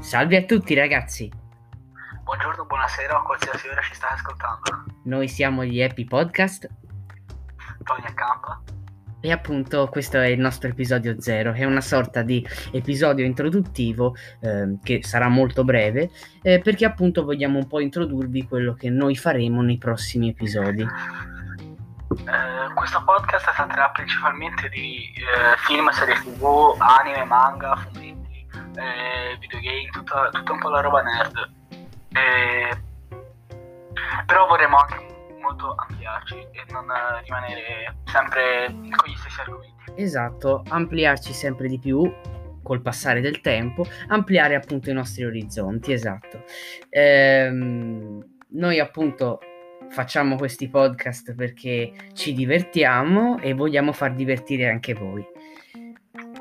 Salve a tutti ragazzi, Buongiorno, buonasera o qualsiasi ora ci state ascoltando. noi siamo gli Happy Podcast Tony a campo. e appunto questo è il nostro episodio 0, è una sorta di episodio introduttivo ehm, che sarà molto breve eh, perché appunto vogliamo un po' introdurvi quello che noi faremo nei prossimi episodi. Eh, questo podcast tratterà principalmente di eh, film, serie tv, anime, manga, fumetti, eh, videogame, tutta, tutta un po' la roba nerd. Eh, però vorremmo anche molto ampliarci e non eh, rimanere sempre con gli stessi argomenti. Esatto, ampliarci sempre di più col passare del tempo, ampliare appunto i nostri orizzonti, esatto. Ehm, noi appunto facciamo questi podcast perché ci divertiamo e vogliamo far divertire anche voi.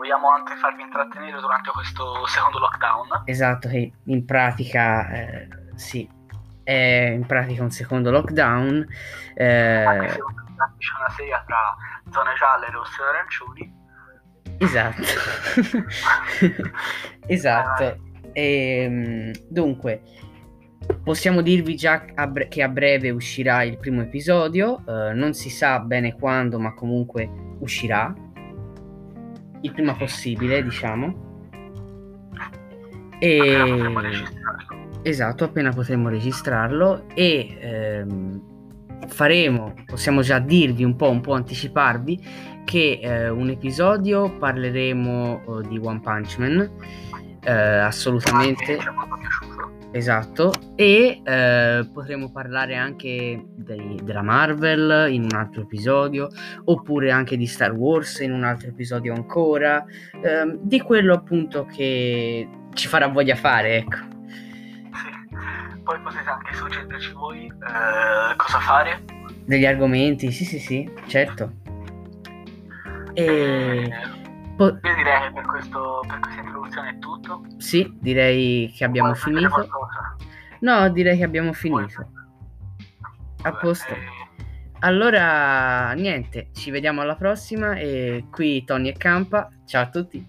Vogliamo anche farvi intrattenere durante questo secondo lockdown. Esatto, che in pratica eh, sì, è in pratica un secondo lockdown. eh, Anche se c'è una serie tra zone gialle, rosse e arancioni. Esatto. esatto. Ehm, dunque, possiamo dirvi già a bre- che a breve uscirà il primo episodio. eh, non si sa bene quando, ma comunque uscirà. Il prima possibile, diciamo. E... Esatto, appena potremo registrarlo e ehm, faremo, possiamo già dirvi un po', un po' anticiparvi che eh, un episodio parleremo eh, di One Punch Man, eh, assolutamente, esatto, e eh, potremo parlare anche dei- della Marvel in un altro episodio, oppure anche di Star Wars in un altro episodio ancora, ehm, di quello appunto che ci farà voglia fare, ecco. Sì. Poi potete anche suggerirci voi eh, cosa fare. Degli argomenti, sì, sì, sì, certo. E Eh, po- io direi che per, questo, per questa introduzione è tutto. sì, direi che abbiamo Vuoi finito. No, direi che abbiamo finito. A posto. eh, Allora, niente, ci vediamo alla prossima e qui Tony e Campa. Ciao a tutti.